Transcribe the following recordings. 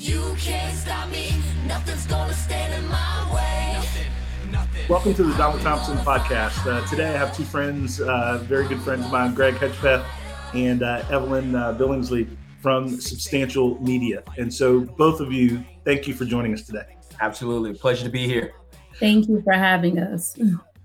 You can't stop me, nothing's gonna stand in my way. Nothing, nothing. Welcome to the Donald Thompson podcast. Uh, today I have two friends, uh, very good friends of mine, Greg Hedgepeth and uh, Evelyne uh, Billingsley from Substantial Media. And so, both of you, thank you for joining us today. Absolutely. Pleasure to be here. Thank you for having us.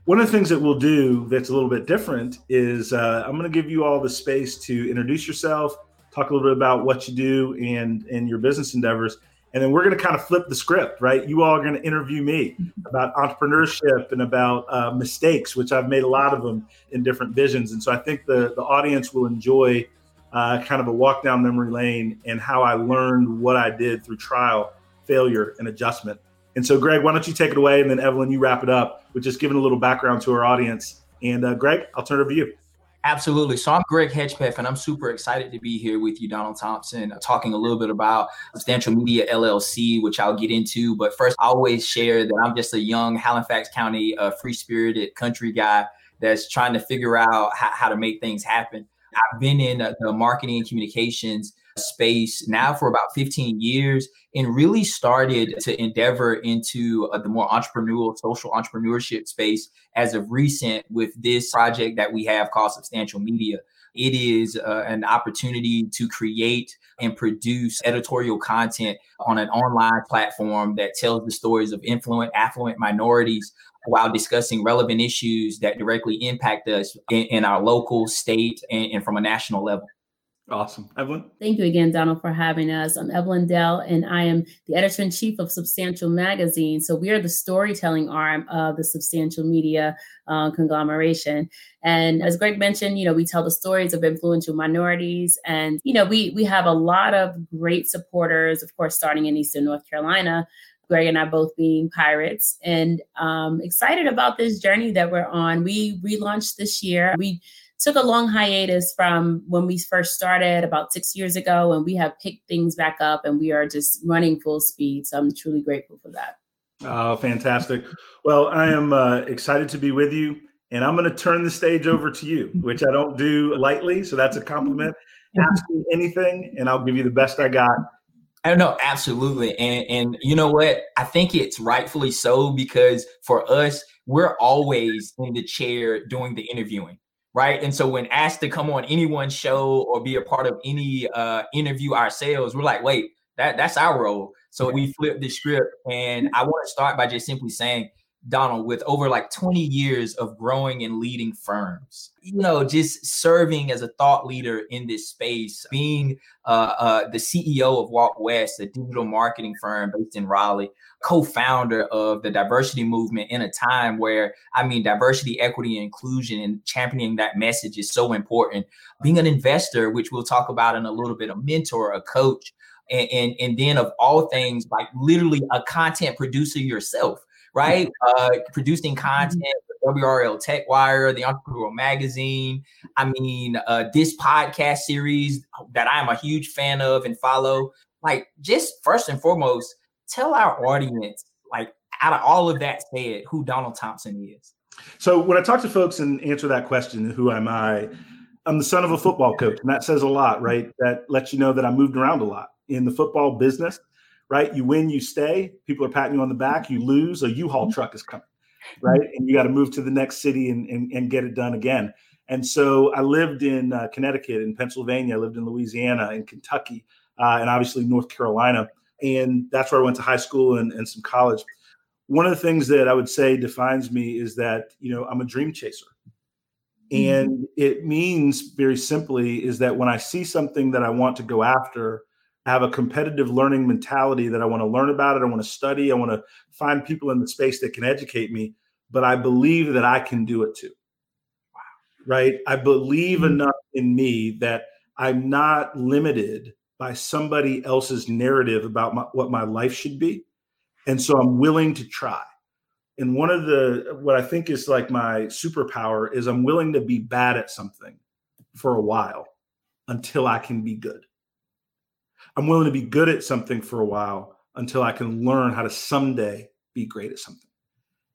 One of the things that we'll do that's a little bit different is uh, I'm going to give you all the space to introduce yourself, talk a little bit about what you do and, and your business endeavors. And then we're going to kind of flip the script, right? You all are going to interview me about entrepreneurship and about uh, mistakes, which I've made a lot of them in different visions. And so I think the, the audience will enjoy uh, kind of a walk down memory lane and how I learned what I did through trial, failure, and adjustment. And so, Greg, why don't you take it away? And then, Evelyne, you wrap it up with just giving a little background to our audience. And, uh, Greg, I'll turn it over to you. Absolutely. So I'm Greg Hedgepeth, and I'm super excited to be here with you, Donald Thompson, uh, talking a little bit about Substantial Media LLC, which I'll get into. But first, I always share that I'm just a young Halifax County, uh, free spirited country guy that's trying to figure out how, how to make things happen. I've been in the marketing and communications space now for about 15 years and really started to endeavor into uh, the more entrepreneurial social entrepreneurship space as of recent with this project that we have called substantial media it is uh, an opportunity to create and produce editorial content on an online platform that tells the stories of influent affluent minorities while discussing relevant issues that directly impact us in, in our local, state, and, and from a national level. Awesome. Evelyne? Thank you again, Donald, for having us. I'm Evelyne Del, and I am the editor in chief of Substantial Magazine. So, we are the storytelling arm of the Substantial Media uh, conglomeration. And as Greg mentioned, you know, we tell the stories of influential minorities. And, you know, we, we have a lot of great supporters, of course, starting in Eastern North Carolina. Greg and I both being pirates, and um, excited about this journey that we're on. We relaunched this year. We took a long hiatus from when we first started about six years ago, and we have picked things back up, and we are just running full speed. So I'm truly grateful for that. Oh, fantastic! Well, I am uh, excited to be with you, and I'm going to turn the stage over to you, which I don't do lightly. So that's a compliment. Ask me anything, and I'll give you the best I got I don't know, absolutely. And and you know what? I think it's rightfully so because for us, we're always in the chair doing the interviewing. Right. And so when asked to come on anyone's show or be a part of any uh, interview ourselves, we're like, wait, that that's our role. So we flip the script. And I want to start by just simply saying Donald, with over like 20 years of growing and leading firms, you know, just serving as a thought leader in this space, being uh, uh, the CEO of Walk West, a digital marketing firm based in Raleigh, co founder of the diversity movement in a time where, I mean, diversity, equity, and inclusion and championing that message is so important. Being an investor, which we'll talk about in a little bit, a mentor, a coach. And, and, and then of all things, like literally a content producer yourself right? Uh, producing content, WRAL TechWire, the Entrepreneur Magazine. I mean, uh, this podcast series that I am a huge fan of and follow. Like, just first and foremost, tell our audience, like, out of all of that said, who Donald Thompson is. So when I talk to folks and answer that question, who am I? I'm the son of a football coach, and that says a lot, right? That lets you know that I moved around a lot in the football business, right? You win, you stay. People are patting you on the back. You lose, a U-Haul truck is coming, right? And you got to move to the next city and, and, and get it done again. And so I lived in uh, Connecticut, in Pennsylvania, I lived in Louisiana, in Kentucky, uh, and obviously North Carolina. And that's where I went to high school and, and some college. One of the things that I would say defines me is that, you know, I'm a dream chaser. And mm-hmm. it means very simply is that when I see something that I want to go after, I have a competitive learning mentality that I want to learn about it. I want to study. I want to find people in the space that can educate me, but I believe that I can do it too. Wow. Right. I believe mm-hmm. enough in me that I'm not limited by somebody else's narrative about my, what my life should be. And so I'm willing to try and one of the what I think is like my superpower is I'm willing to be bad at something for a while until I can be good. I'm willing to be good at something for a while until I can learn how to someday be great at something.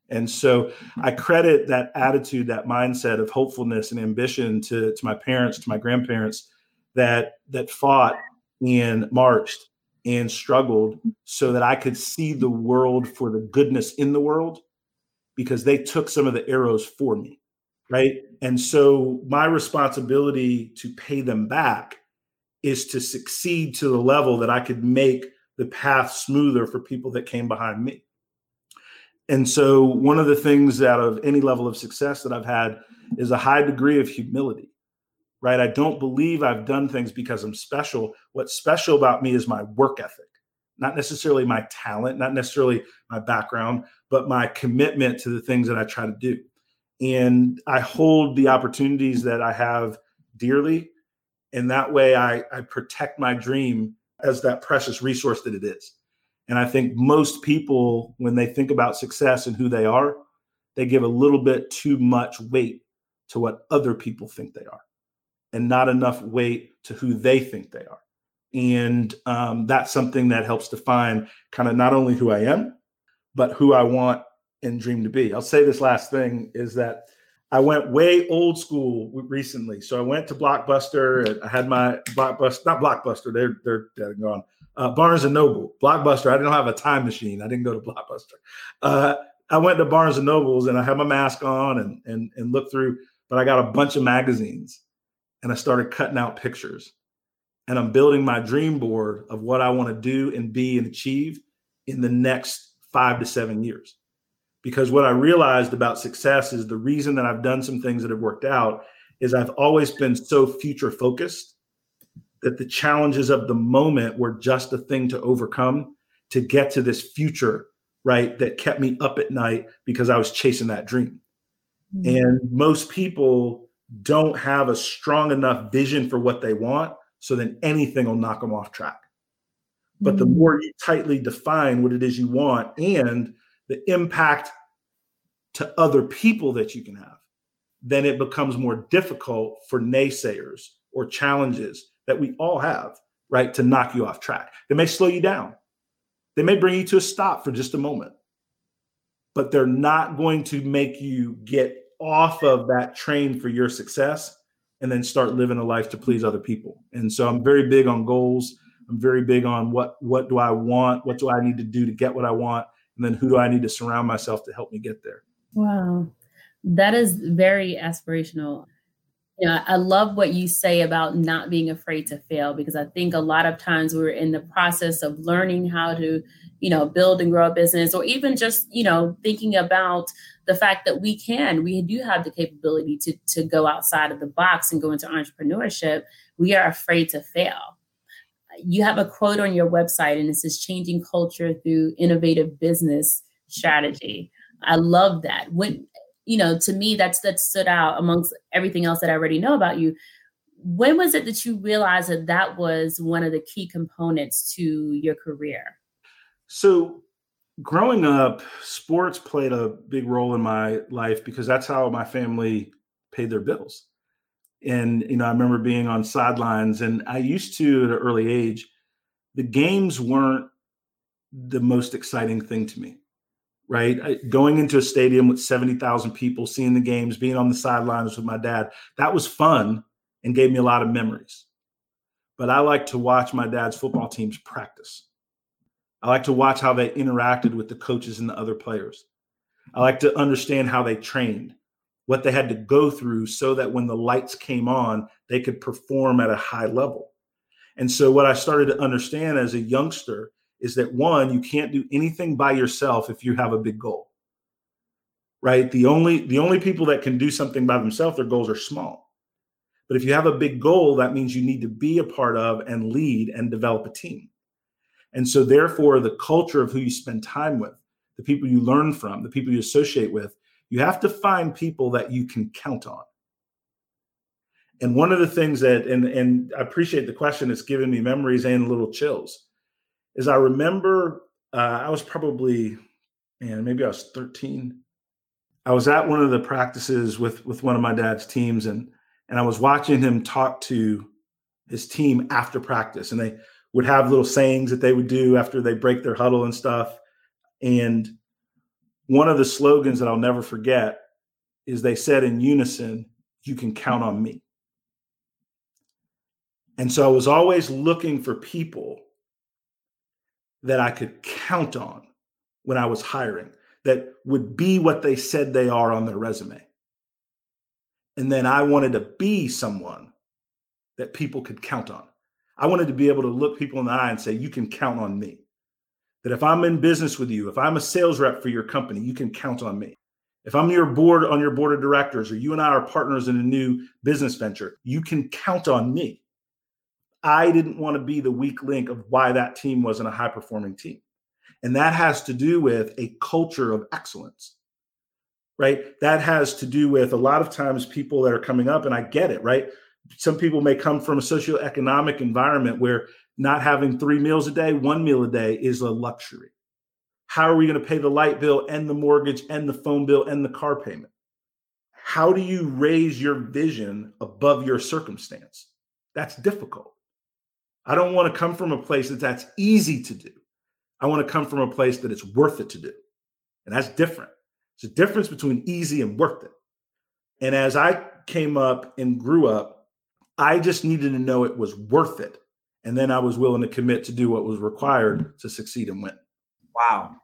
And so mm-hmm. I credit that attitude, that mindset of hopefulness and ambition to, to my parents, to my grandparents that that fought and marched and struggled mm-hmm. so that I could see the world for the goodness in the world because they took some of the arrows for me. Right. And so my responsibility to pay them back is to succeed to the level that I could make the path smoother for people that came behind me. And so one of the things out of any level of success that I've had is a high degree of humility. Right? I don't believe I've done things because I'm special. What's special about me is my work ethic not necessarily my talent, not necessarily my background, but my commitment to the things that I try to do. And I hold the opportunities that I have dearly. And that way I, I protect my dream as that precious resource that it is. And I think most people, when they think about success and who they are, they give a little bit too much weight to what other people think they are and not enough weight to who they think they are. And um, that's something that helps define kind of not only who I am, but who I want and dream to be. I'll say this last thing is that I went way old school recently. So I went to Blockbuster. I had my Blockbuster, not Blockbuster, they're they're dead and gone. Uh, Barnes and Noble, Blockbuster. I didn't have a time machine. I didn't go to Blockbuster. Uh, I went to Barnes and Nobles and I had my mask on and and and looked through. But I got a bunch of magazines, and I started cutting out pictures and I'm building my dream board of what I want to do and be and achieve in the next five to seven years. Because what I realized about success is the reason that I've done some things that have worked out is I've always been so future focused that the challenges of the moment were just a thing to overcome to get to this future, right? That kept me up at night because I was chasing that dream. Mm-hmm. And most people don't have a strong enough vision for what they want so then anything will knock them off track. But the mm. more you tightly define what it is you want and the impact to other people that you can have, then it becomes more difficult for naysayers or challenges that we all have, right, to knock you off track. They may slow you down, they may bring you to a stop for just a moment, but they're not going to make you get off of that train for your success and then start living a life to please other people. And so I'm very big on goals. I'm very big on what what do I want? What do I need to do to get what I want? And then who do I need to surround myself to help me get there? Wow. That is very aspirational. Yeah, I love what you say about not being afraid to fail because I think a lot of times we're in the process of learning how to, you know, build and grow a business or even just, you know, thinking about the fact that we can, we do have the capability to, to go outside of the box and go into entrepreneurship. We are afraid to fail. You have a quote on your website and it says changing culture through innovative business strategy. I love that. When you know, to me, that's that stood out amongst everything else that I already know about you. When was it that you realized that that was one of the key components to your career? So, growing up, sports played a big role in my life because that's how my family paid their bills. And you know, I remember being on sidelines, and I used to at an early age. The games weren't the most exciting thing to me, right? Going into a stadium with seventy thousand people, seeing the games, being on the sidelines with my dad, that was fun and gave me a lot of memories. But I like to watch my dad's football teams practice. I like to watch how they interacted with the coaches and the other players. I like to understand how they trained, what they had to go through so that when the lights came on, they could perform at a high level. And so, what I started to understand as a youngster is that one, you can't do anything by yourself if you have a big goal. Right? The only the only people that can do something by themselves, their goals are small. But if you have a big goal, that means you need to be a part of and lead and develop a team. And so, therefore, the culture of who you spend time with, the people you learn from, the people you associate with, you have to find people that you can count on. And one of the things that, and, and I appreciate the question, it's given me memories and little chills, is I remember uh, I was probably, man, maybe I was 13. I was at one of the practices with with one of my dad's teams, and and I was watching him talk to his team after practice, and they would have little sayings that they would do after they break their huddle and stuff. And one of the slogans that I'll never forget is they said in unison, You can count on me. And so I was always looking for people that I could count on when I was hiring that would be what they said they are on their resume. And then I wanted to be someone that people could count on. I wanted to be able to look people in the eye and say, you can count on me. That if I'm in business with you, if I'm a sales rep for your company, you can count on me. If I'm your board on your board of directors, or you and I are partners in a new business venture, you can count on me. I didn't want to be the weak link of why that team wasn't a high performing team. And that has to do with a culture of excellence, right? That has to do with a lot of times people that are coming up, and I get it, right? some people may come from a socioeconomic environment where not having three meals a day, one meal a day is a luxury. How are we going to pay the light bill and the mortgage and the phone bill and the car payment? How do you raise your vision above your circumstance? That's difficult. I don't want to come from a place that that's easy to do. I want to come from a place that it's worth it to do. And that's different. It's a difference between easy and worth it. And as I came up and grew up, I just needed to know it was worth it. And then I was willing to commit to do what was required to succeed and win. Wow.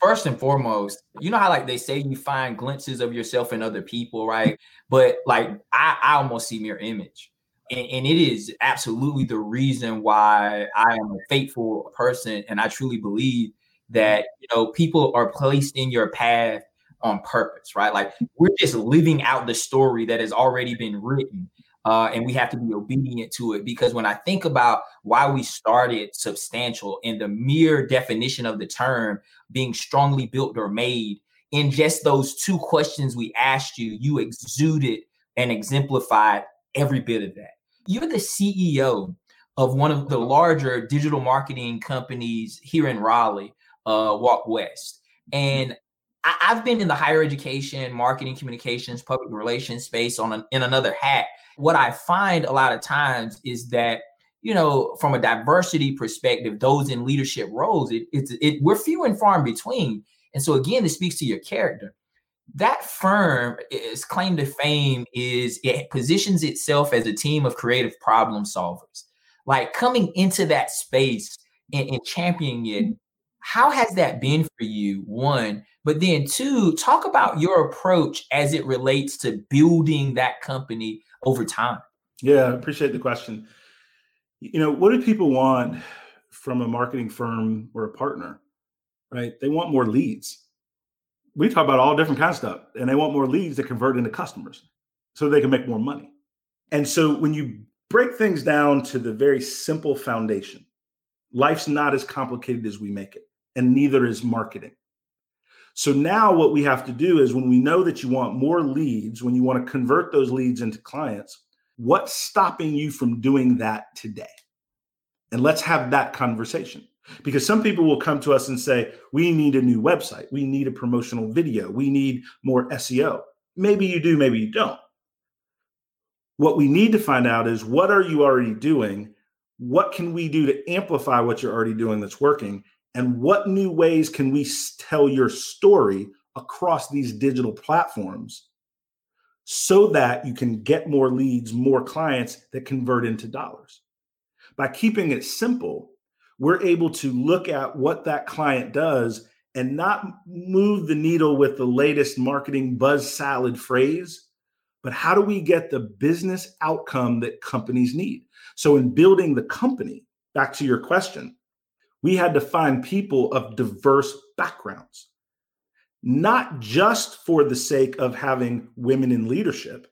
First and foremost, you know how like they say you find glimpses of yourself in other people, right? But like I, I almost see mirror image. And, and it is absolutely the reason why I am a faithful person. And I truly believe that you know people are placed in your path on purpose, right? Like we're just living out the story that has already been written uh, and we have to be obedient to it because when I think about why we started substantial in the mere definition of the term being strongly built or made, in just those two questions we asked you, you exuded and exemplified every bit of that. You're the CEO of one of the larger digital marketing companies here in Raleigh, uh, Walk West. And I, have been in the higher education, marketing, communications, public relations space on an, in another hat what I find a lot of times is that you know, from a diversity perspective, those in leadership roles, it, it's it we're few and far in between. And so again, this speaks to your character. That firm is claim to fame is it positions itself as a team of creative problem solvers. Like coming into that space and, and championing it, how has that been for you? One, but then two, talk about your approach as it relates to building that company over time? Yeah, I appreciate the question. You know, what do people want from a marketing firm or a partner? Right? They want more leads. We talk about all different kinds of stuff, and they want more leads that convert into customers so they can make more money. And so when you break things down to the very simple foundation, life's not as complicated as we make it, and neither is marketing. So now what we have to do is when we know that you want more leads, when you want to convert those leads into clients, what's stopping you from doing that today? And let's have that conversation. Because some people will come to us and say, we need a new website, we need a promotional video, we need more SEO. Maybe you do, maybe you don't. What we need to find out is what are you already doing? What can we do to amplify what you're already doing that's working? And what new ways can we tell your story across these digital platforms so that you can get more leads, more clients that convert into dollars? By keeping it simple, we're able to look at what that client does and not move the needle with the latest marketing buzz salad phrase, but how do we get the business outcome that companies need? So, in building the company, back to your question, we had to find people of diverse backgrounds, not just for the sake of having women in leadership,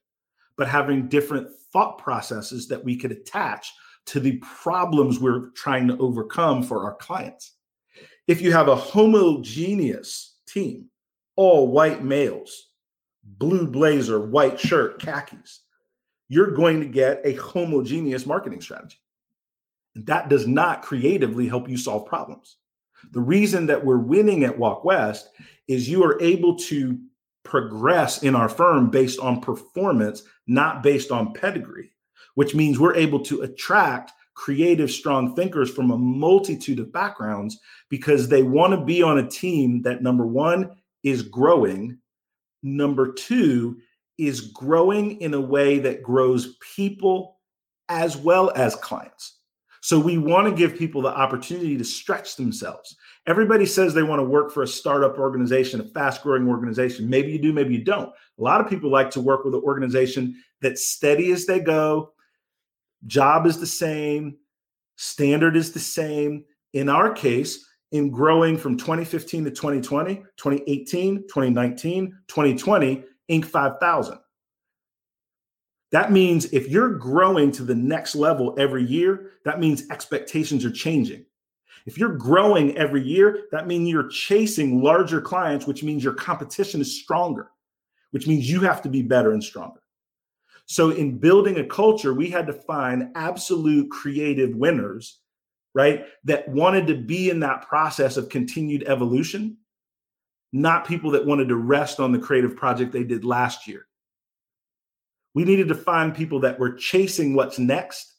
but having different thought processes that we could attach to the problems we're trying to overcome for our clients. If you have a homogeneous team, all white males, blue blazer, white shirt, khakis, you're going to get a homogeneous marketing strategy. That does not creatively help you solve problems. The reason that we're winning at Walk West is you are able to progress in our firm based on performance, not based on pedigree which means we're able to attract creative, strong thinkers from a multitude of backgrounds because they want to be on a team that number one is growing, number two is growing in a way that grows people as well as clients. So we want to give people the opportunity to stretch themselves. Everybody says they want to work for a startup organization, a fast growing organization. Maybe you do, maybe you don't. A lot of people like to work with an organization that's steady as they go, job is the same, standard is the same. In our case, in growing from 2015 to 2020, 2018, 2019, 2020, Inc. 5000. That means if you're growing to the next level every year, that means expectations are changing. If you're growing every year, that means you're chasing larger clients, which means your competition is stronger, which means you have to be better and stronger. So, in building a culture, we had to find absolute creative winners, right? That wanted to be in that process of continued evolution, not people that wanted to rest on the creative project they did last year. We needed to find people that were chasing what's next,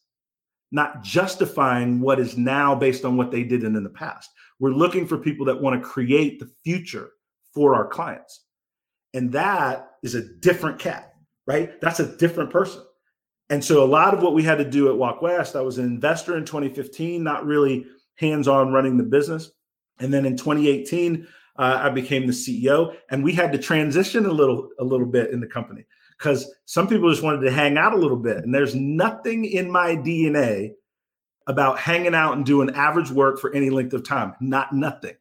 not justifying what is now based on what they did in, in the past. We're looking for people that want to create the future for our clients. And that is a different cat right? That's a different person. And so a lot of what we had to do at Walk West, I was an investor in 2015, not really hands-on running the business. And then in 2018, uh, I became the CEO, and we had to transition a little, a little bit in the company because some people just wanted to hang out a little bit. And there's nothing in my DNA about hanging out and doing average work for any length of time. Not nothing.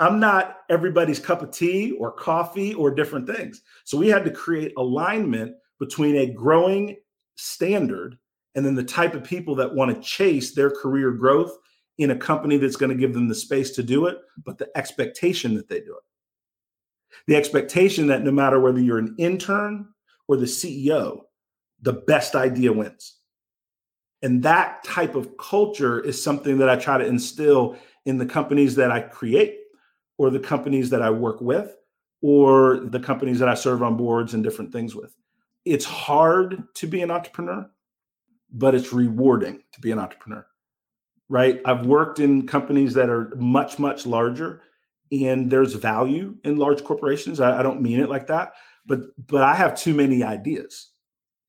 I'm not everybody's cup of tea or coffee or different things. So we had to create alignment between a growing standard and then the type of people that want to chase their career growth in a company that's going to give them the space to do it, but the expectation that they do it. The expectation that no matter whether you're an intern or the CEO, the best idea wins. And that type of culture is something that I try to instill in the companies that I create or the companies that I work with or the companies that I serve on boards and different things with. It's hard to be an entrepreneur, but it's rewarding to be an entrepreneur. Right? I've worked in companies that are much, much larger, and there's value in large corporations. I, I don't mean it like that, but but I have too many ideas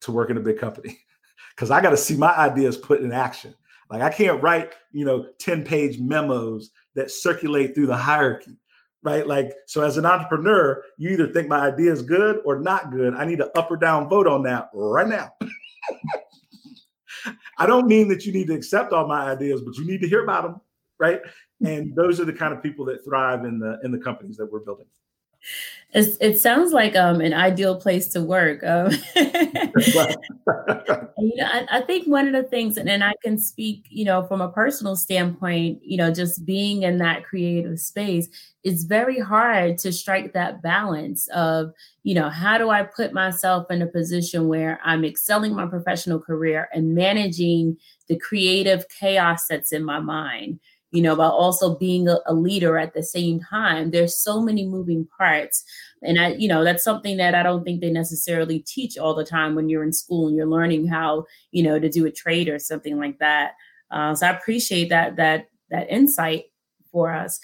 to work in a big company because I got to see my ideas put in action. Like I can't write, you know, 10 page memos that circulate through the hierarchy right? Like, so as an entrepreneur, you either think my idea is good or not good. I need an up or down vote on that right now. I don't mean that you need to accept all my ideas, but you need to hear about them, right? Mm-hmm. And those are the kind of people that thrive in the in the companies that we're building. It's, it sounds like um, an ideal place to work. Um, you know, I, I, think one of the things, and, and I can speak, you know, from a personal standpoint, you know, just being in that creative space, it's very hard to strike that balance of, you know, how do I put myself in a position where I'm excelling my professional career and managing the creative chaos that's in my mind you know, but also being a, a, leader at the same time. There's so many moving parts. And I, you know, that's something that I don't think they necessarily teach all the time when you're in school and you're learning how, you know, to do a trade or something like that. Uh, so I appreciate that that that insight for us.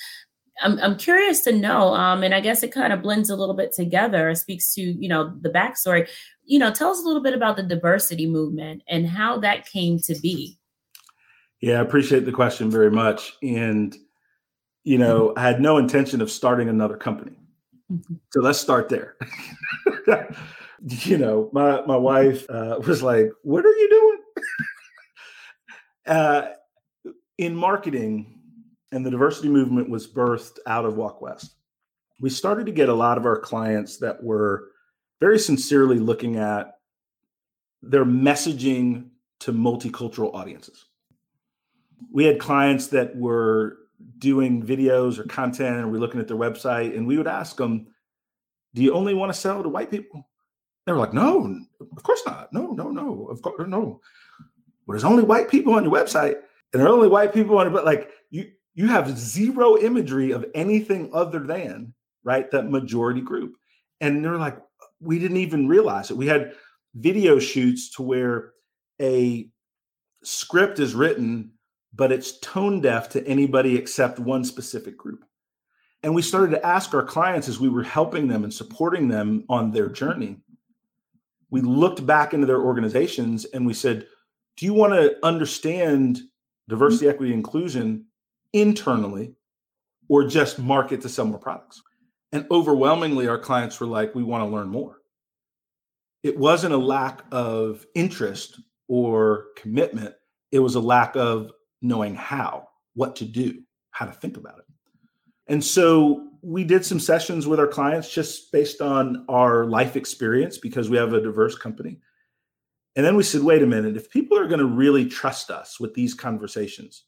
I'm, I'm curious to know, um, and I guess it kind of blends a little bit together, speaks to, you know, the backstory. You know, tell us a little bit about the diversity movement and how that came to be. Yeah, I appreciate the question very much. And, you know, I had no intention of starting another company. Mm-hmm. So let's start there. you know, my, my wife uh, was like, What are you doing? uh, in marketing, and the diversity movement was birthed out of Walk West. We started to get a lot of our clients that were very sincerely looking at their messaging to multicultural audiences we had clients that were doing videos or content and we're looking at their website and we would ask them do you only want to sell to white people? They were like no of course not. No no no. Of course no. Well, there's only white people on your website and there are only white people on it but like you you have zero imagery of anything other than right that majority group. And they're like we didn't even realize it. We had video shoots to where a script is written but it's tone deaf to anybody except one specific group. And we started to ask our clients as we were helping them and supporting them on their journey. We looked back into their organizations and we said, Do you want to understand diversity, mm-hmm. equity, inclusion internally or just market to sell more products? And overwhelmingly, our clients were like, We want to learn more. It wasn't a lack of interest or commitment, it was a lack of knowing how, what to do, how to think about it. And so we did some sessions with our clients just based on our life experience because we have a diverse company. And then we said, wait a minute, if people are going to really trust us with these conversations,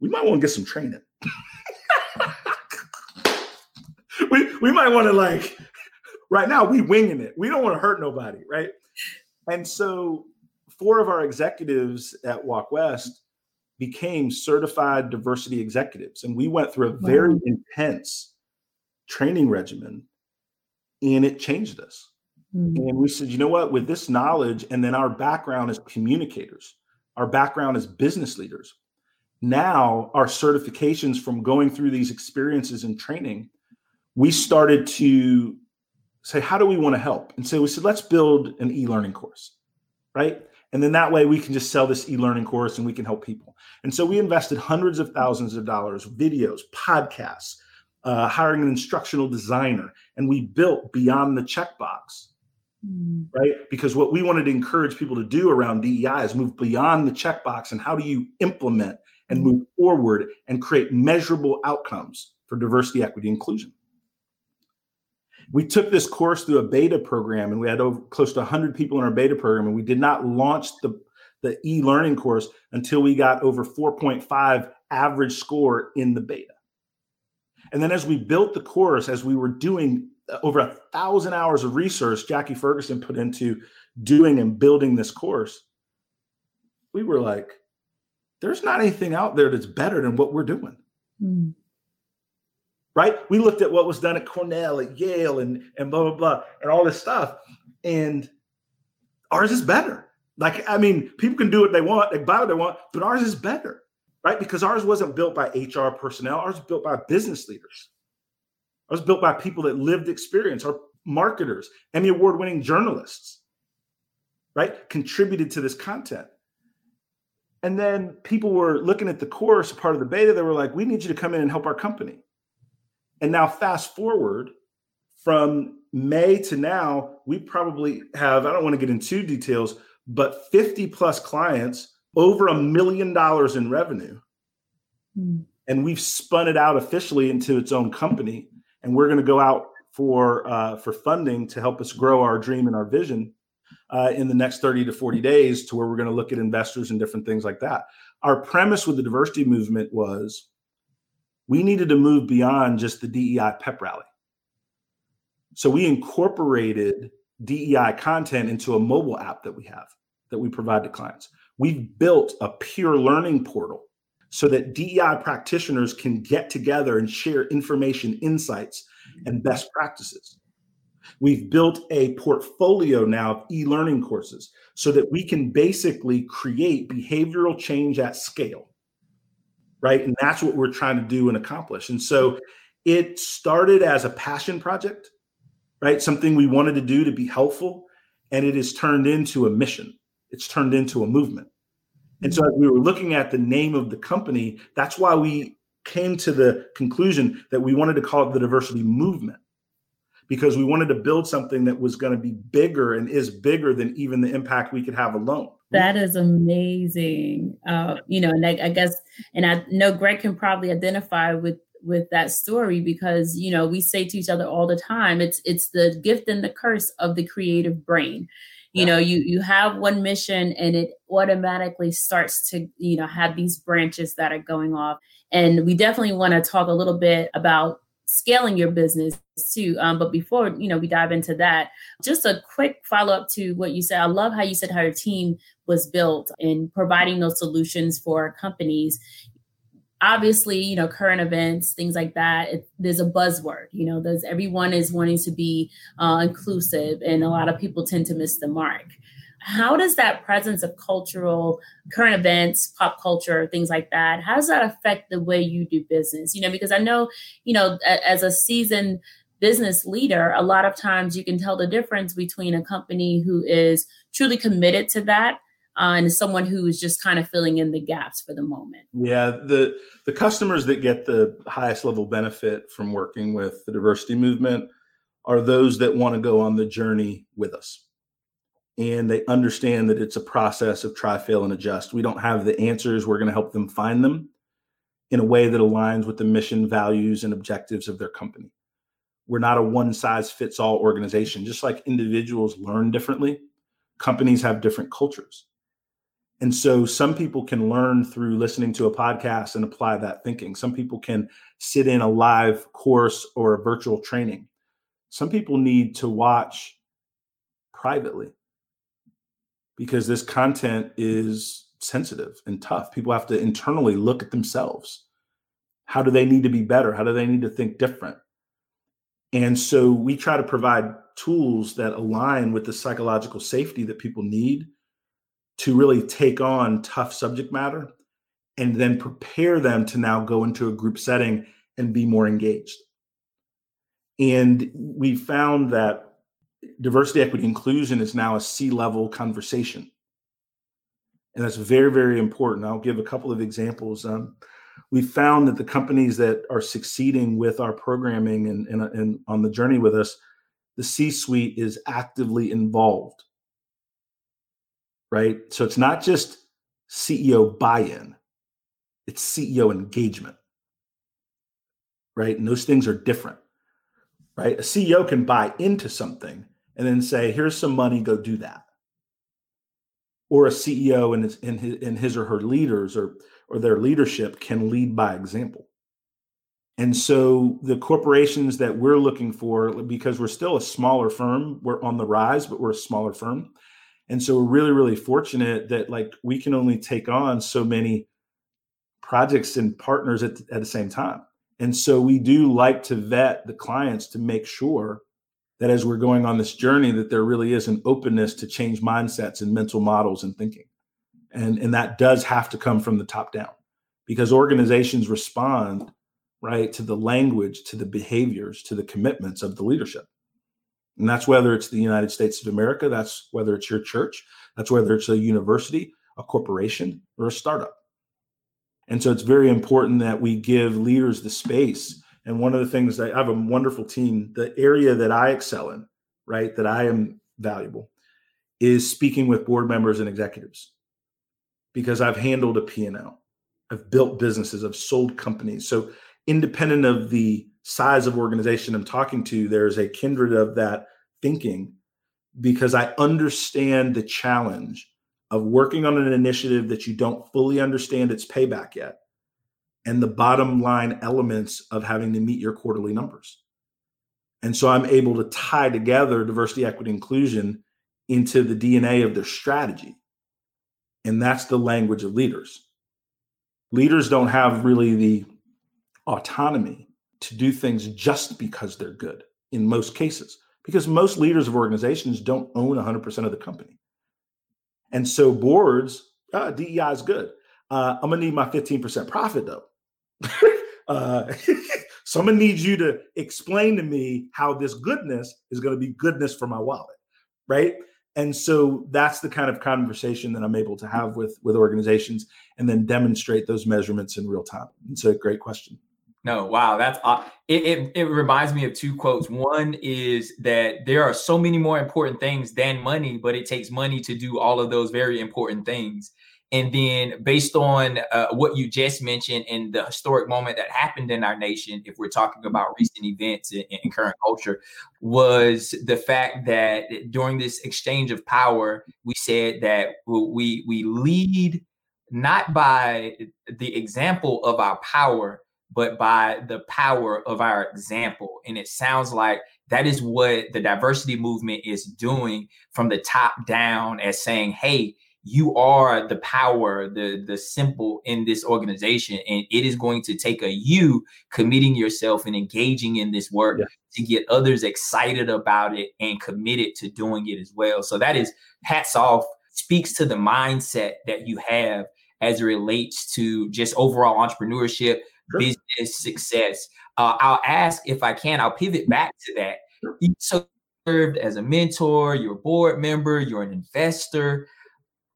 we might want to get some training. we, we might want to like right now we winging it. We don't want to hurt nobody, right? And so four of our executives at Walk West became certified diversity executives. And we went through a very wow. intense training regimen and it changed us. Mm-hmm. And we said, you know what, with this knowledge, and then our background as communicators, our background as business leaders, now our certifications from going through these experiences and training, we started to say, how do we want to help? And so we said, let's build an e learning course, right? And then that way we can just sell this e learning course and we can help people. And so we invested hundreds of thousands of dollars, videos, podcasts, uh, hiring an instructional designer, and we built beyond the checkbox. Mm. Right. Because what we wanted to encourage people to do around DEI is move beyond the checkbox and how do you implement and move forward and create measurable outcomes for diversity, equity, inclusion we took this course through a beta program and we had over close to 100 people in our beta program and we did not launch the the e-learning course until we got over 4.5 average score in the beta. And then as we built the course as we were doing uh, over a thousand hours of research jackie ferguson put into doing and building this course we were like there's not anything out there that's better than what we're doing. Mm right? We looked at what was done at Cornell, at Yale, and and blah blah blah, and all this stuff, and ours is better. Like, I mean, people can do what they want, they buy what they want, but ours is better, right? Because ours wasn't built by HR personnel, ours was built by business leaders. Ours was built by people that lived experience, our marketers, Emmy Award winning journalists, right? Contributed to this content. And then people were looking at the course, part of the beta, they were like, we need you to come in and help our company. And now, fast forward from May to now, we probably have, I don't want to get into details, but 50 plus clients, over a million dollars in revenue. Mm. And we've spun it out officially into its own company. And we're going to go out for uh, for funding to help us grow our dream and our vision uh, in the next 30 to 40 days to where we're going to look at investors and different things like that. Our premise with the diversity movement was we needed to move beyond just the DEI pep rally. So we incorporated DEI content into a mobile app that we have that we provide to clients. We've built a peer learning portal so that DEI practitioners can get together and share information, insights, and best practices. We've built a portfolio now of e learning courses so that we can basically create behavioral change at scale. Right. And that's what we're trying to do and accomplish. And so it started as a passion project, right? Something we wanted to do to be helpful. And it has turned into a mission, it's turned into a movement. And so, as we were looking at the name of the company, that's why we came to the conclusion that we wanted to call it the diversity movement because we wanted to build something that was going to be bigger and is bigger than even the impact we could have alone. That is amazing. Uh, you know, and I, I guess, and I know Greg can probably identify with with that story because you know we say to each other all the time it's it's the gift and the curse of the creative brain you know you you have one mission and it automatically starts to you know have these branches that are going off and we definitely want to talk a little bit about scaling your business too. Um, but before you know we dive into that, just a quick follow up to what you said. I love how you said how your team was built in providing those solutions for companies. Obviously, you know, current events, things like that. It, there's a buzzword. You know, there's everyone is wanting to be uh, inclusive, and a lot of people tend to miss the mark how does that presence of cultural current events pop culture things like that how does that affect the way you do business? You know because i know you know as a seasoned business leader a lot of times you can tell the difference between a company who is truly committed to that uh, and someone who is just kind of filling in the gaps for the moment. Yeah the the customers that get the highest level benefit from working with the diversity movement are those that want to go on the journey with us and they understand that it's a process of try, fail, and adjust. We don't have the answers. We're going to help them find them in a way that aligns with the mission, values, and objectives of their company. We're not a one size fits all organization. Just like individuals learn differently, companies have different cultures. And so some people can learn through listening to a podcast and apply that thinking. Some people can sit in a live course or a virtual training. Some people need to watch privately because this content is sensitive and tough. People have to internally look at themselves. How do they need to be better? How do they need to think different? And so we try to provide tools that align with the psychological safety that people need to really take on tough subject matter and then prepare them to now go into a group setting and be more engaged. And we found that diversity, equity, inclusion is now a C level conversation. And that's very, very important. I'll give a couple of examples. Um, we found that the companies that are succeeding with our programming and, and, and on the journey with us, the C suite is actively involved. Right. So it's not just CEO buy in, it's CEO engagement. Right. And those things are different. Right. A CEO can buy into something, and then say, here's some money, go do that. Or a CEO and his, and his, and his or her leaders or, or their leadership can lead by example. And so the corporations that we're looking for, because we're still a smaller firm, we're on the rise, but we're a smaller firm. And so we're really, really fortunate that like we can only take on so many projects and partners at, at the same time. And so we do like to vet the clients to make sure that as we're going on this journey that there really is an openness to change mindsets and mental models and thinking. And and that does have to come from the top down because organizations respond right to the language to the behaviors to the commitments of the leadership. And that's whether it's the united states of america that's whether it's your church that's whether it's a university a corporation or a startup. And so it's very important that we give leaders the space and one of the things that I have a wonderful team, the area that I excel in, right, that I am valuable is speaking with board members and executives because I've handled a P&L. I've built businesses, I've sold companies. So independent of the size of organization I'm talking to, there's a kindred of that thinking because I understand the challenge of working on an initiative that you don't fully understand its payback yet and the bottom line elements of having to meet your quarterly numbers. And so I'm able to tie together diversity, equity, inclusion into the DNA of their strategy. And that's the language of leaders. Leaders don't have really the autonomy to do things just because they're good in most cases, because most leaders of organizations don't own 100% of the company. And so boards, uh, DEI is good. Uh, I'm gonna need my 15% profit though. uh, so I'm gonna need you to explain to me how this goodness is gonna be goodness for my wallet, right? And so that's the kind of conversation that I'm able to have with with organizations, and then demonstrate those measurements in real time. It's a great question. No, wow, that's uh, it, it. It reminds me of two quotes. One is that there are so many more important things than money, but it takes money to do all of those very important things. And then, based on uh, what you just mentioned and the historic moment that happened in our nation, if we're talking about recent events and, in current culture, was the fact that during this exchange of power, we said that we we lead not by the example of our power, but by the power of our example. And it sounds like that is what the diversity movement is doing from the top down as saying, hey, you are the power, the the simple in this organization, and it is going to take a you committing yourself and engaging in this work yeah. to get others excited about it and committed to doing it as well. So that is hats off, speaks to the mindset that you have as it relates to just overall entrepreneurship, sure. business success. Uh, I'll ask if I can. I'll pivot back to that. Sure. So served as a mentor, you're a board member, you're an investor.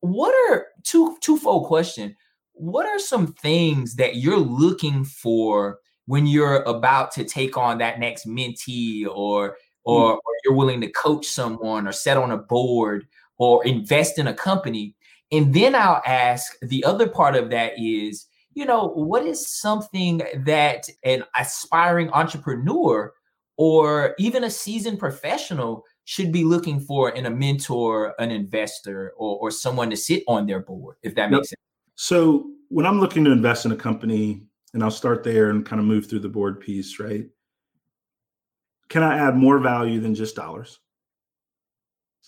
What are two twofold question? What are some things that you're looking for when you're about to take on that next mentee or or, mm. or you're willing to coach someone or set on a board or invest in a company? And then I'll ask the other part of that is you know, what is something that an aspiring entrepreneur or even a seasoned professional should be looking for in a mentor, an investor, or, or someone to sit on their board, if that makes sense? So, when I'm looking to invest in a company, and I'll start there and kind of move through the board piece, right? Can I add more value than just dollars?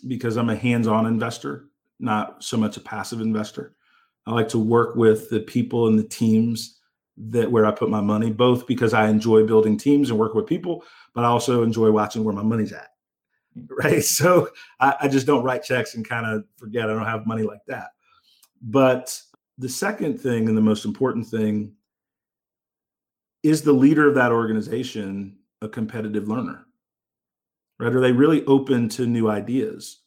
Because I'm a hands on investor, not so much a passive investor. I like to work with the people and the teams that where I put my money, both because I enjoy building teams and work with people, but I also enjoy watching where my money's at. Right. So I, I just don't write checks and kind of forget I don't have money like that. But the second thing and the most important thing is the leader of that organization a competitive learner? Right? Are they really open to new ideas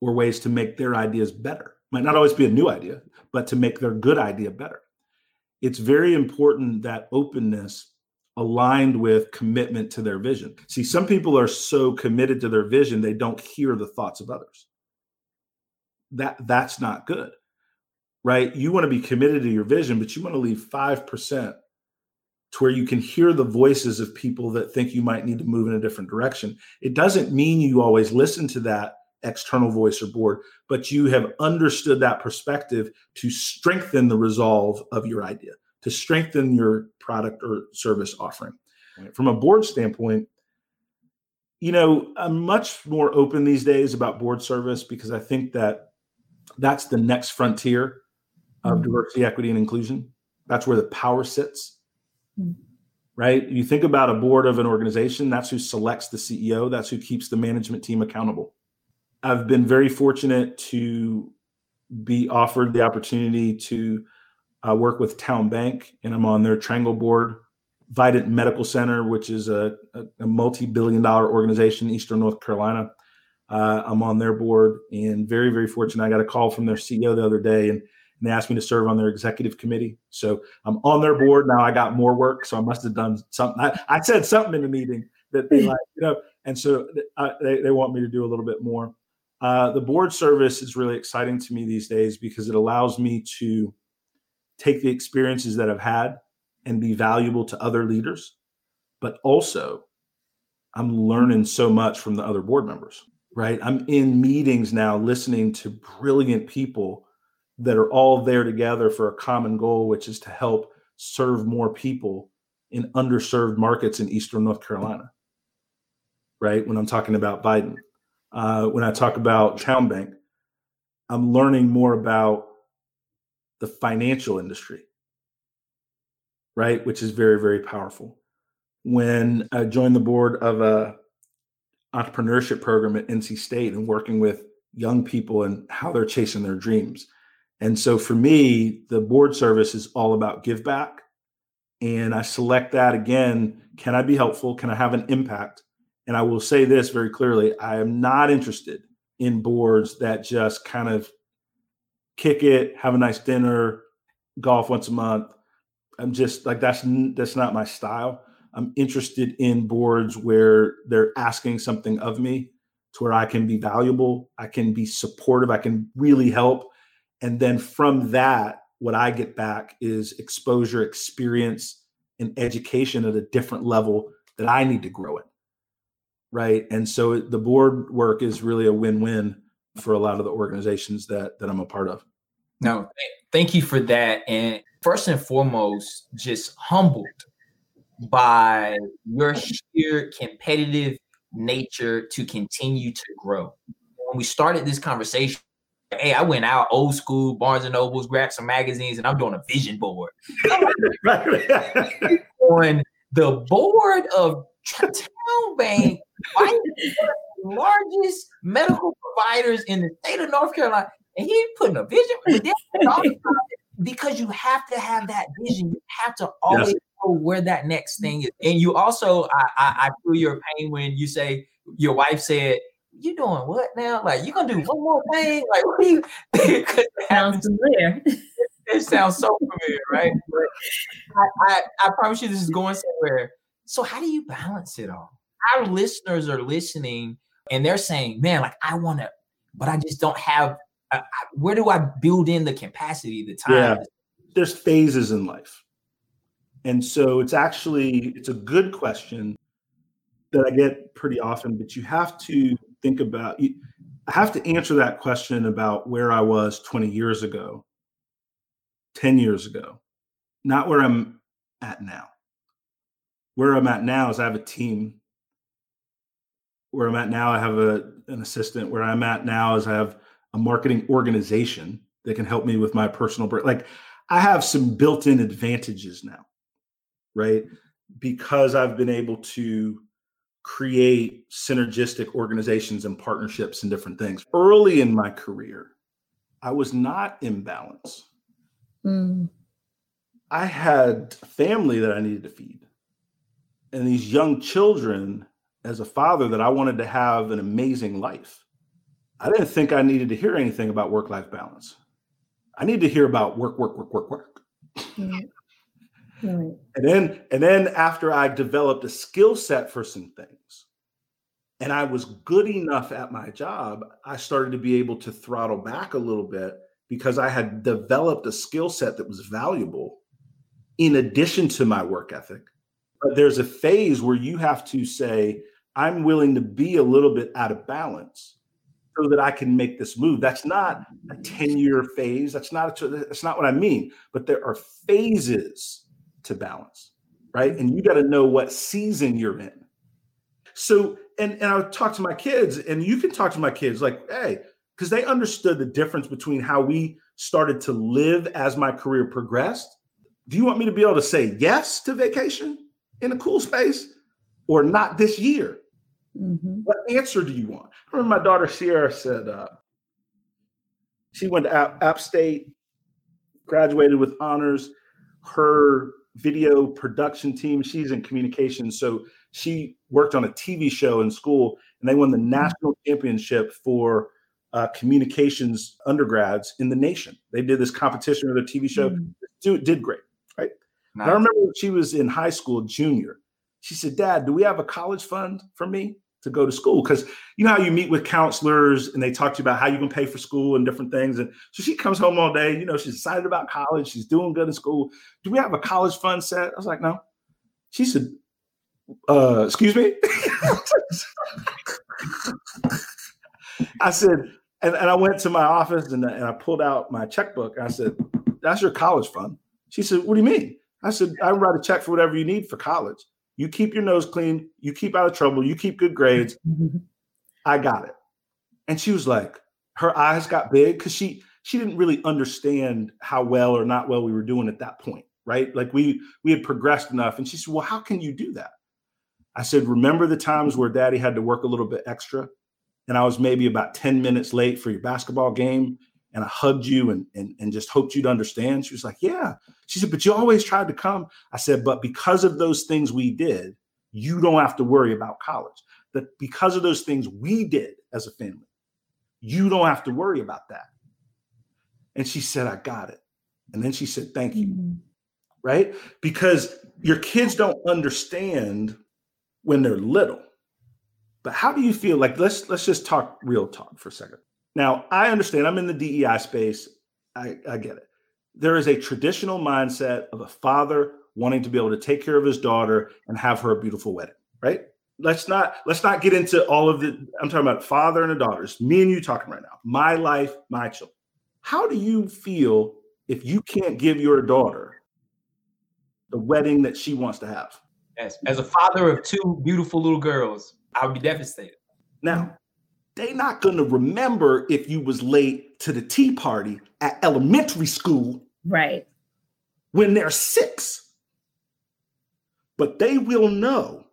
or ways to make their ideas better? Might not always be a new idea, but to make their good idea better. It's very important that openness aligned with commitment to their vision. See, some people are so committed to their vision they don't hear the thoughts of others. That that's not good. Right? You want to be committed to your vision, but you want to leave 5% to where you can hear the voices of people that think you might need to move in a different direction. It doesn't mean you always listen to that external voice or board, but you have understood that perspective to strengthen the resolve of your idea, to strengthen your product or service offering. From a board standpoint, you know, I'm much more open these days about board service because I think that that's the next frontier of mm-hmm. diversity, equity, and inclusion. That's where the power sits. Mm-hmm. Right? You think about a board of an organization, that's who selects the CEO, that's who keeps the management team accountable I've been very fortunate to be offered the opportunity to uh, work with TowneBank, and I'm on their Triangle board. Vidant Medical Center, which is a, a, a multi-billion dollar organization in Eastern North Carolina. Uh, I'm on their board, and very, very fortunate. I got a call from their CEO the other day, and, and they asked me to serve on their executive committee. So I'm on their board now. I got more work, so I must have done something. I, I said something in the meeting that they like, you know, and so uh, they, they want me to do a little bit more. Uh, the board service is really exciting to me these days because it allows me to take the experiences that I've had and be valuable to other leaders. but also I'm learning so much from the other board members, right? I'm in meetings now listening to brilliant people that are all there together for a common goal, which is to help serve more people in underserved markets in Eastern North Carolina, right? When I'm talking about Vidant, uh, when I talk about TowneBank, I'm learning more about the financial industry, right? Which is very, very powerful. When I joined the board of a entrepreneurship program at NC State and working with young people and how they're chasing their dreams. And so for me, the board service is all about give back. And I select that again. Can I be helpful? Can I have an impact? And I will say this very clearly I am not interested in boards that just kind of kick it, have a nice dinner, golf once a month. I'm just like that's that's not my style. I'm interested in boards where they're asking something of me to where I can be valuable, I can be supportive, I can really help. And then from that, what I get back is exposure, experience, and education at a different level that I need to grow in. Right. And so the board work is really a win win for a lot of the organizations that, that I'm a part of. No, thank you for that. And first and foremost, just humbled by your sheer competitive nature to continue to grow. When we started this conversation, hey, I went out old school, Barnes and Nobles, grabbed some magazines, and I'm doing a vision board. on the board of TowneBank, largest medical providers in the state of North Carolina, and he putting a vision because you have to have that vision. You have to always yes. know where that next thing is. And you also, I, I, I feel your pain when you say your wife said, "You doing what now? Like you gonna do one more thing? Like what are you?" sounds familiar. It sounds so familiar, right? I, I, I promise you, this is going somewhere. So how do you balance it all? Our listeners are listening and they're saying, "Man, like I want to, but I just don't have I, where do I build in the capacity, the time? Yeah, there's phases in life, and so it's actually it's a good question that I get pretty often. But you have to think about. I have to answer that question about where I was 20 years ago, 10 years ago, not where I'm at now. Where I'm at now is I have a team. Where I'm at now, I have a, an assistant. Where I'm at now is I have a marketing organization that can help me with my personal brand. Like I have some built-in advantages now, right? Because I've been able to create synergistic organizations and partnerships and different things. Early in my career, I was not in balance. Mm. I had family that I needed to feed. And these young children, as a father, that I wanted to have an amazing life. I didn't think I needed to hear anything about work life balance. I need to hear about work, work, work, work, work. Right. And then, and then after I developed a skill set for some things, and I was good enough at my job, I started to be able to throttle back a little bit because I had developed a skill set that was valuable in addition to my work ethic. But there's a phase where you have to say, I'm willing to be a little bit out of balance so that I can make this move. That's not a 10 year phase. That's not, a, that's not what I mean, but there are phases to balance, right? And you got to know what season you're in. So, and, and I talk to my kids, and you can talk to my kids like, hey, because they understood the difference between how we started to live as my career progressed. Do you want me to be able to say yes to vacation in a cool space or not this year? Mm-hmm. What answer do you want? I remember my daughter Sierra said uh, she went to App, App State, graduated with honors. Her video production team, she's in communications, so she worked on a TV show in school, and they won the mm-hmm. national championship for uh, communications undergrads in the nation. They did this competition with a TV show. Mm-hmm. Did great, right? Nice. I remember when she was in high school, junior. She said, Dad, do we have a college fund for me to go to school? Because you know how you meet with counselors and they talk to you about how you can pay for school and different things. And so she comes home all day, you know, she's excited about college, she's doing good in school. Do we have a college fund set? I was like, no. She said, uh, excuse me. I said, and, and I went to my office and, and I pulled out my checkbook. I said, That's your college fund. She said, What do you mean? I said, I write a check for whatever you need for college. You keep your nose clean, you keep out of trouble, you keep good grades. Mm-hmm. I got it. And she was like, her eyes got big because she she didn't really understand how well or not well we were doing at that point, right? Like we we had progressed enough. And she said, Well, how can you do that? I said, Remember the times where daddy had to work a little bit extra? And I was maybe about 10 minutes late for your basketball game. And I hugged you and, and, and just hoped you'd understand. She was like, Yeah. She said, But you always tried to come. I said, But because of those things we did, you don't have to worry about college. That because of those things we did as a family, you don't have to worry about that. And she said, I got it. And then she said, Thank you. Mm-hmm. Right? Because your kids don't understand when they're little. But how do you feel like let's let's just talk real talk for a second. Now, I understand I'm in the DEI space. I, I get it. There is a traditional mindset of a father wanting to be able to take care of his daughter and have her a beautiful wedding, right? Let's not let's not get into all of the I'm talking about father and a daughter. It's me and you talking right now. My life, my children. How do you feel if you can't give your daughter the wedding that she wants to have? Yes. As a father of two beautiful little girls, I would be devastated. Now, they not gonna remember if you was late to the tea party at elementary school Right. when they're six. But they will know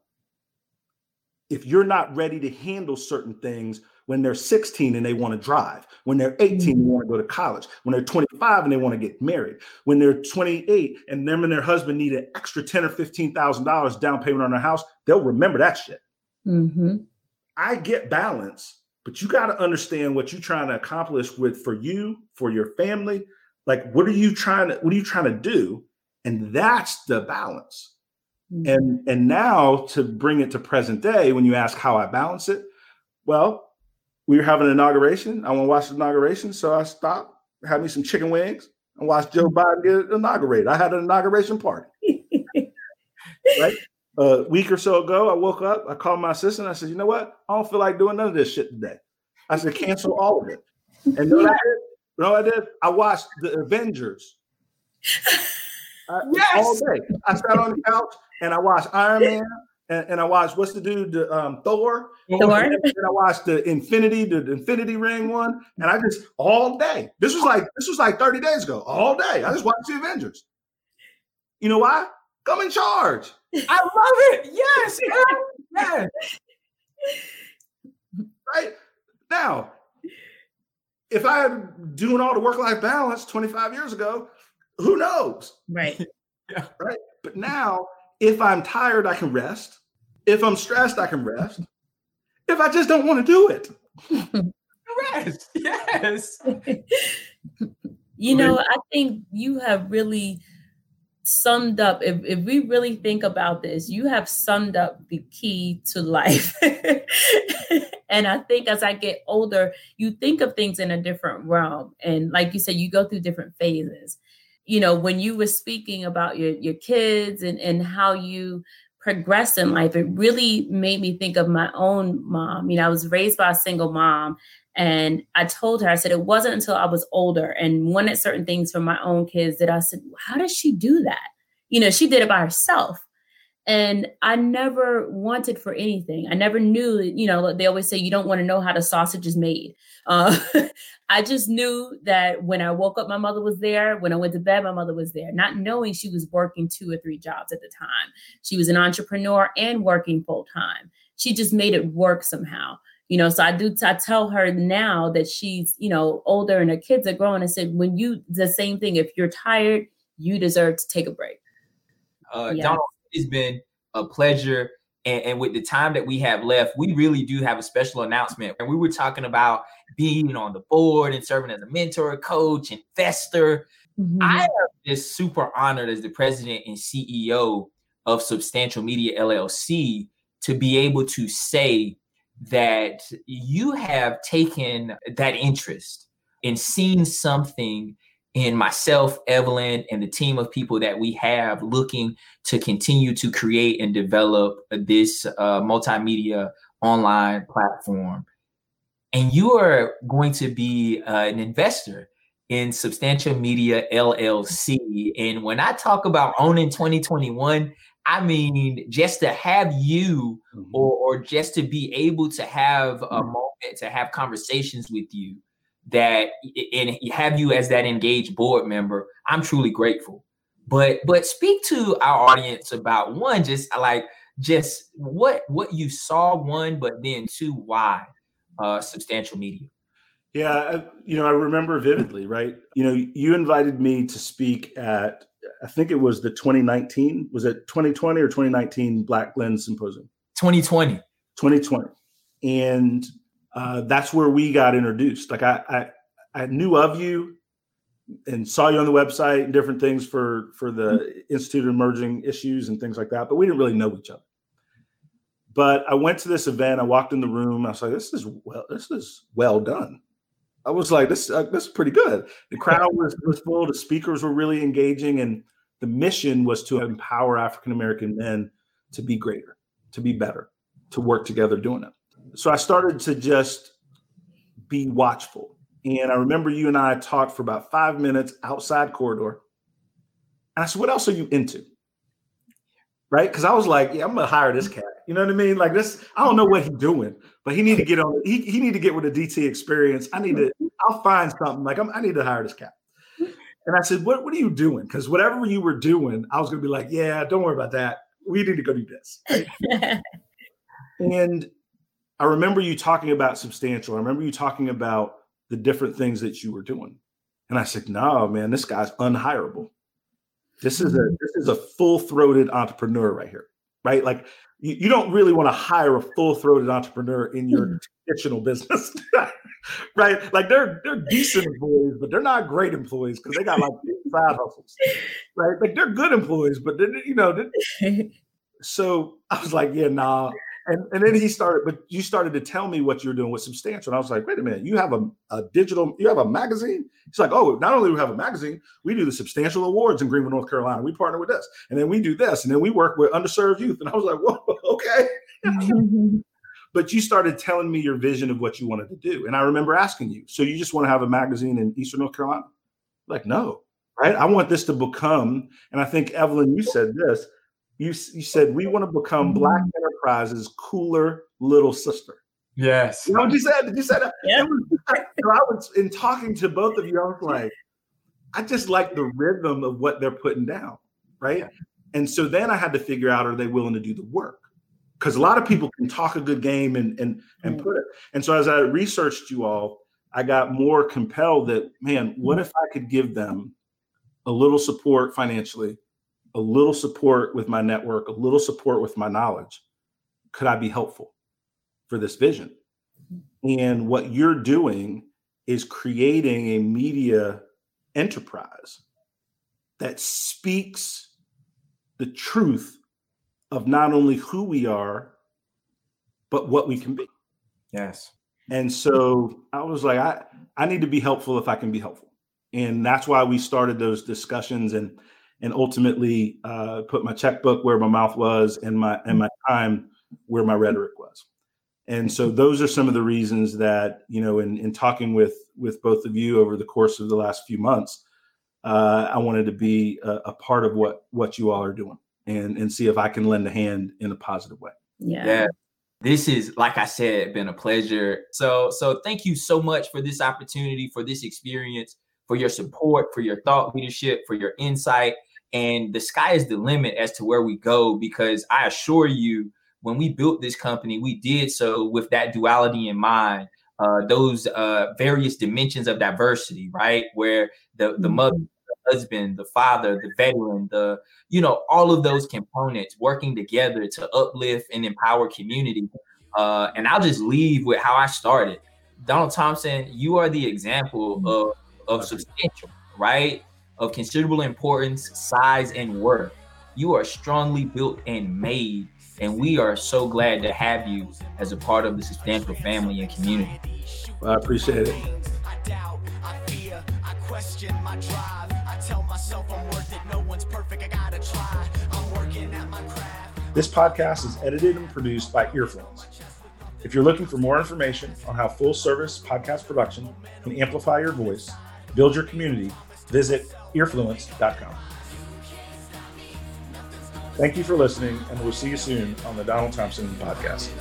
if you're not ready to handle certain things when they're 16 and they want to drive, when they're 18 and want to go to college, when they're 25 and they want to get married, when they're 28 and them and their husband need an extra 10 or 15 thousand dollars down payment on their house, they'll remember that shit. Mm-hmm. I get balance, but you got to understand what you're trying to accomplish with for you, for your family. Like, what are you trying to what are you trying to do? And that's the balance. Mm-hmm. And and now to bring it to present day, when you ask how I balance it, well, we were having an inauguration. I want to watch the inauguration, so I stopped, had me some chicken wings, and watched Joe Biden get inaugurated. I had an inauguration party. right? A week or so ago, I woke up, I called my assistant, I said, you know what? I don't feel like doing none of this shit today. I said, cancel all of it. And know what I did? You know what I did? I watched the Avengers. I- Yes! All day. I sat on the couch and I watched Iron Man and, and I watched what's the dude, the, um, Thor. Thor. And then I watched the Infinity, the Infinity Ring one, and I just all day. This was like this was like 30 days ago. All day. I just watched the Avengers. You know why? Come in charge. I love it. Yes. yes. right now if i had doing all the work-life balance 25 years ago who knows Right. yeah. right but now if i'm tired i can rest if i'm stressed i can rest if i just don't want to do it Yes. Yes. you know, I think you have really summed up if, if we really think about this you have summed up the key to life. And i think as i get older you think of things in a different realm. And like you said you go through different phases. You know when you were speaking about your your kids and and how you progressed in life it really made me think of my own mom. You know i was raised by a single mom and I told her, I said, it wasn't until I was older and wanted certain things for my own kids that I said, how does she do that? You know, she did it by herself. And I never wanted for anything. I never knew, you know, they always say you don't want to know how the sausage is made. Uh, I just knew that when I woke up, my mother was there. When I went to bed, my mother was there, not knowing she was working two or three jobs at the time. She was an entrepreneur and working full time. She just made it work somehow you know so i do i tell her now that she's you know older and her kids are growing i said when you the same thing if you're tired you deserve to take a break Uh, Yes. Donald, it's been a pleasure. And, and with the time that we have left, we really do have a special announcement. And we were talking about being on the board and serving as a mentor, coach, investor. I am just super honored as the president and CEO of Substantial Media LLC to be able to say that you have taken that interest and seen something in myself, Evelyne, and the team of people that we have looking to continue to create and develop this uh, multimedia online platform. And you are going to be uh, an investor in Substantial Media LLC. And when I talk about owning 2021, I mean, just to have you mm-hmm. or, or just to be able to have a mm-hmm. moment to have conversations with you that and have you as that engaged board member, I'm truly grateful. But but speak to our audience about one, just like just what what you saw, one, but then two, why uh substantial media. Yeah, you know, I remember vividly, right? You know, you invited me to speak at I think it was the 2019, was it 2020 or 2019 Black Lens Symposium? 2020. 2020. And uh, that's where we got introduced. Like I, I, I knew of you and saw you on the website and different things for for the mm-hmm. Institute of Emerging Issues and things like that, but we didn't really know each other. But I went to this event. I walked in the room. I was like, "This is well. This is well done." I was like, "This uh, this is pretty good." The crowd was was full. The speakers were really engaging, and the mission was to empower African American men to be greater, to be better, to work together doing it. So I started to just be watchful. And I remember you and I talked for about five minutes outside corridor. And I said, What else are you into? Right? Because I was like, Yeah, I'm gonna hire this cat. You know what I mean? Like this, I don't know what he's doing, but he need to get on. He, he need to get with a DT experience. I need to. I'll find something. Like I'm, I need to hire this cat. And I said, "What What are you doing?" Because whatever you were doing, I was gonna be like, "Yeah, don't worry about that. We need to go do this." And I remember you talking about substantial. I remember you talking about the different things that you were doing. And I said, no, man, this guy's unhireable. This is a this is a full-throated entrepreneur right here. Right. Like you, don't really want to hire a full-throated entrepreneur in your mm. traditional business. right. Like they're they're decent employees, but they're not great employees because they got like side hustles. Right. Like they're good employees, but then you know, so I was like, yeah, nah, and, and then he started, but you started to tell me what you're doing with substantial. And I was like, wait a minute, you have a, a digital, you have a magazine? He's like, oh, not only do we have a magazine, we do the substantial awards in Greenville, North Carolina. We partner with this. And then we do this. And then we work with underserved youth. And I was like, whoa, okay. Mm-hmm. but you started telling me your vision of what you wanted to do. And I remember asking you, so you just want to have a magazine in Eastern North Carolina? Like, no, right? I want this to become, and I think Evelyne, you said this, you, you said we want to become Black mm-hmm. Enterprise's cooler little sister. Yes. You know what you said? Did you say that? Yeah. Was, I, I was in talking to both of you, I was like, I just like the rhythm of what they're putting down. Right. Yeah. And so then I had to figure out are they willing to do the work? Because a lot of people can talk a good game and and and mm. put it. And so as I researched you all, I got more compelled that man, what mm. if I could give them a little support financially a little support with my network, a little support with my knowledge, could I be helpful for this vision? Mm-hmm. And what you're doing is creating a media enterprise that speaks the truth of not only who we are, but what we can be. Yes. And so I was like, I, I need to be helpful if I can be helpful. And that's why we started those discussions. And and ultimately uh, put my checkbook where my mouth was and my and my time where my rhetoric was. And so those are some of the reasons that you know, in in talking with with both of you over the course of the last few months, uh, I wanted to be a, a, part of what what you all are doing and and see if I can lend a hand in a positive way. Yeah. yeah. This is, like I said, been a pleasure. So, so thank you so much for this opportunity, for this experience, for your support, for your thought leadership, for your insight. And the sky is the limit as to where we go because I assure you, when we built this company, we did so with that duality in mind. Uh, those uh, various dimensions of diversity, right? Where the the mm-hmm. mother, the husband, the father, the veteran, the you know all of those components working together to uplift and empower community. Uh, and I'll just leave with how I started. Donald Thompson, you are the example mm-hmm. of of substantial, right? Of considerable importance, size, and worth. You are strongly built and made, and we are so glad to have you as a part of the substantial family and community. Well, I appreciate it. question my drive. I tell myself I'm worth it. No one's perfect. I gotta try. I'm working at my craft. This podcast is edited and produced by Earfluence. If you're looking for more information on how full service podcast production can amplify your voice, build your community, visit earfluence.com. Thank you for listening, and we'll see you soon on the Donald Thompson podcast.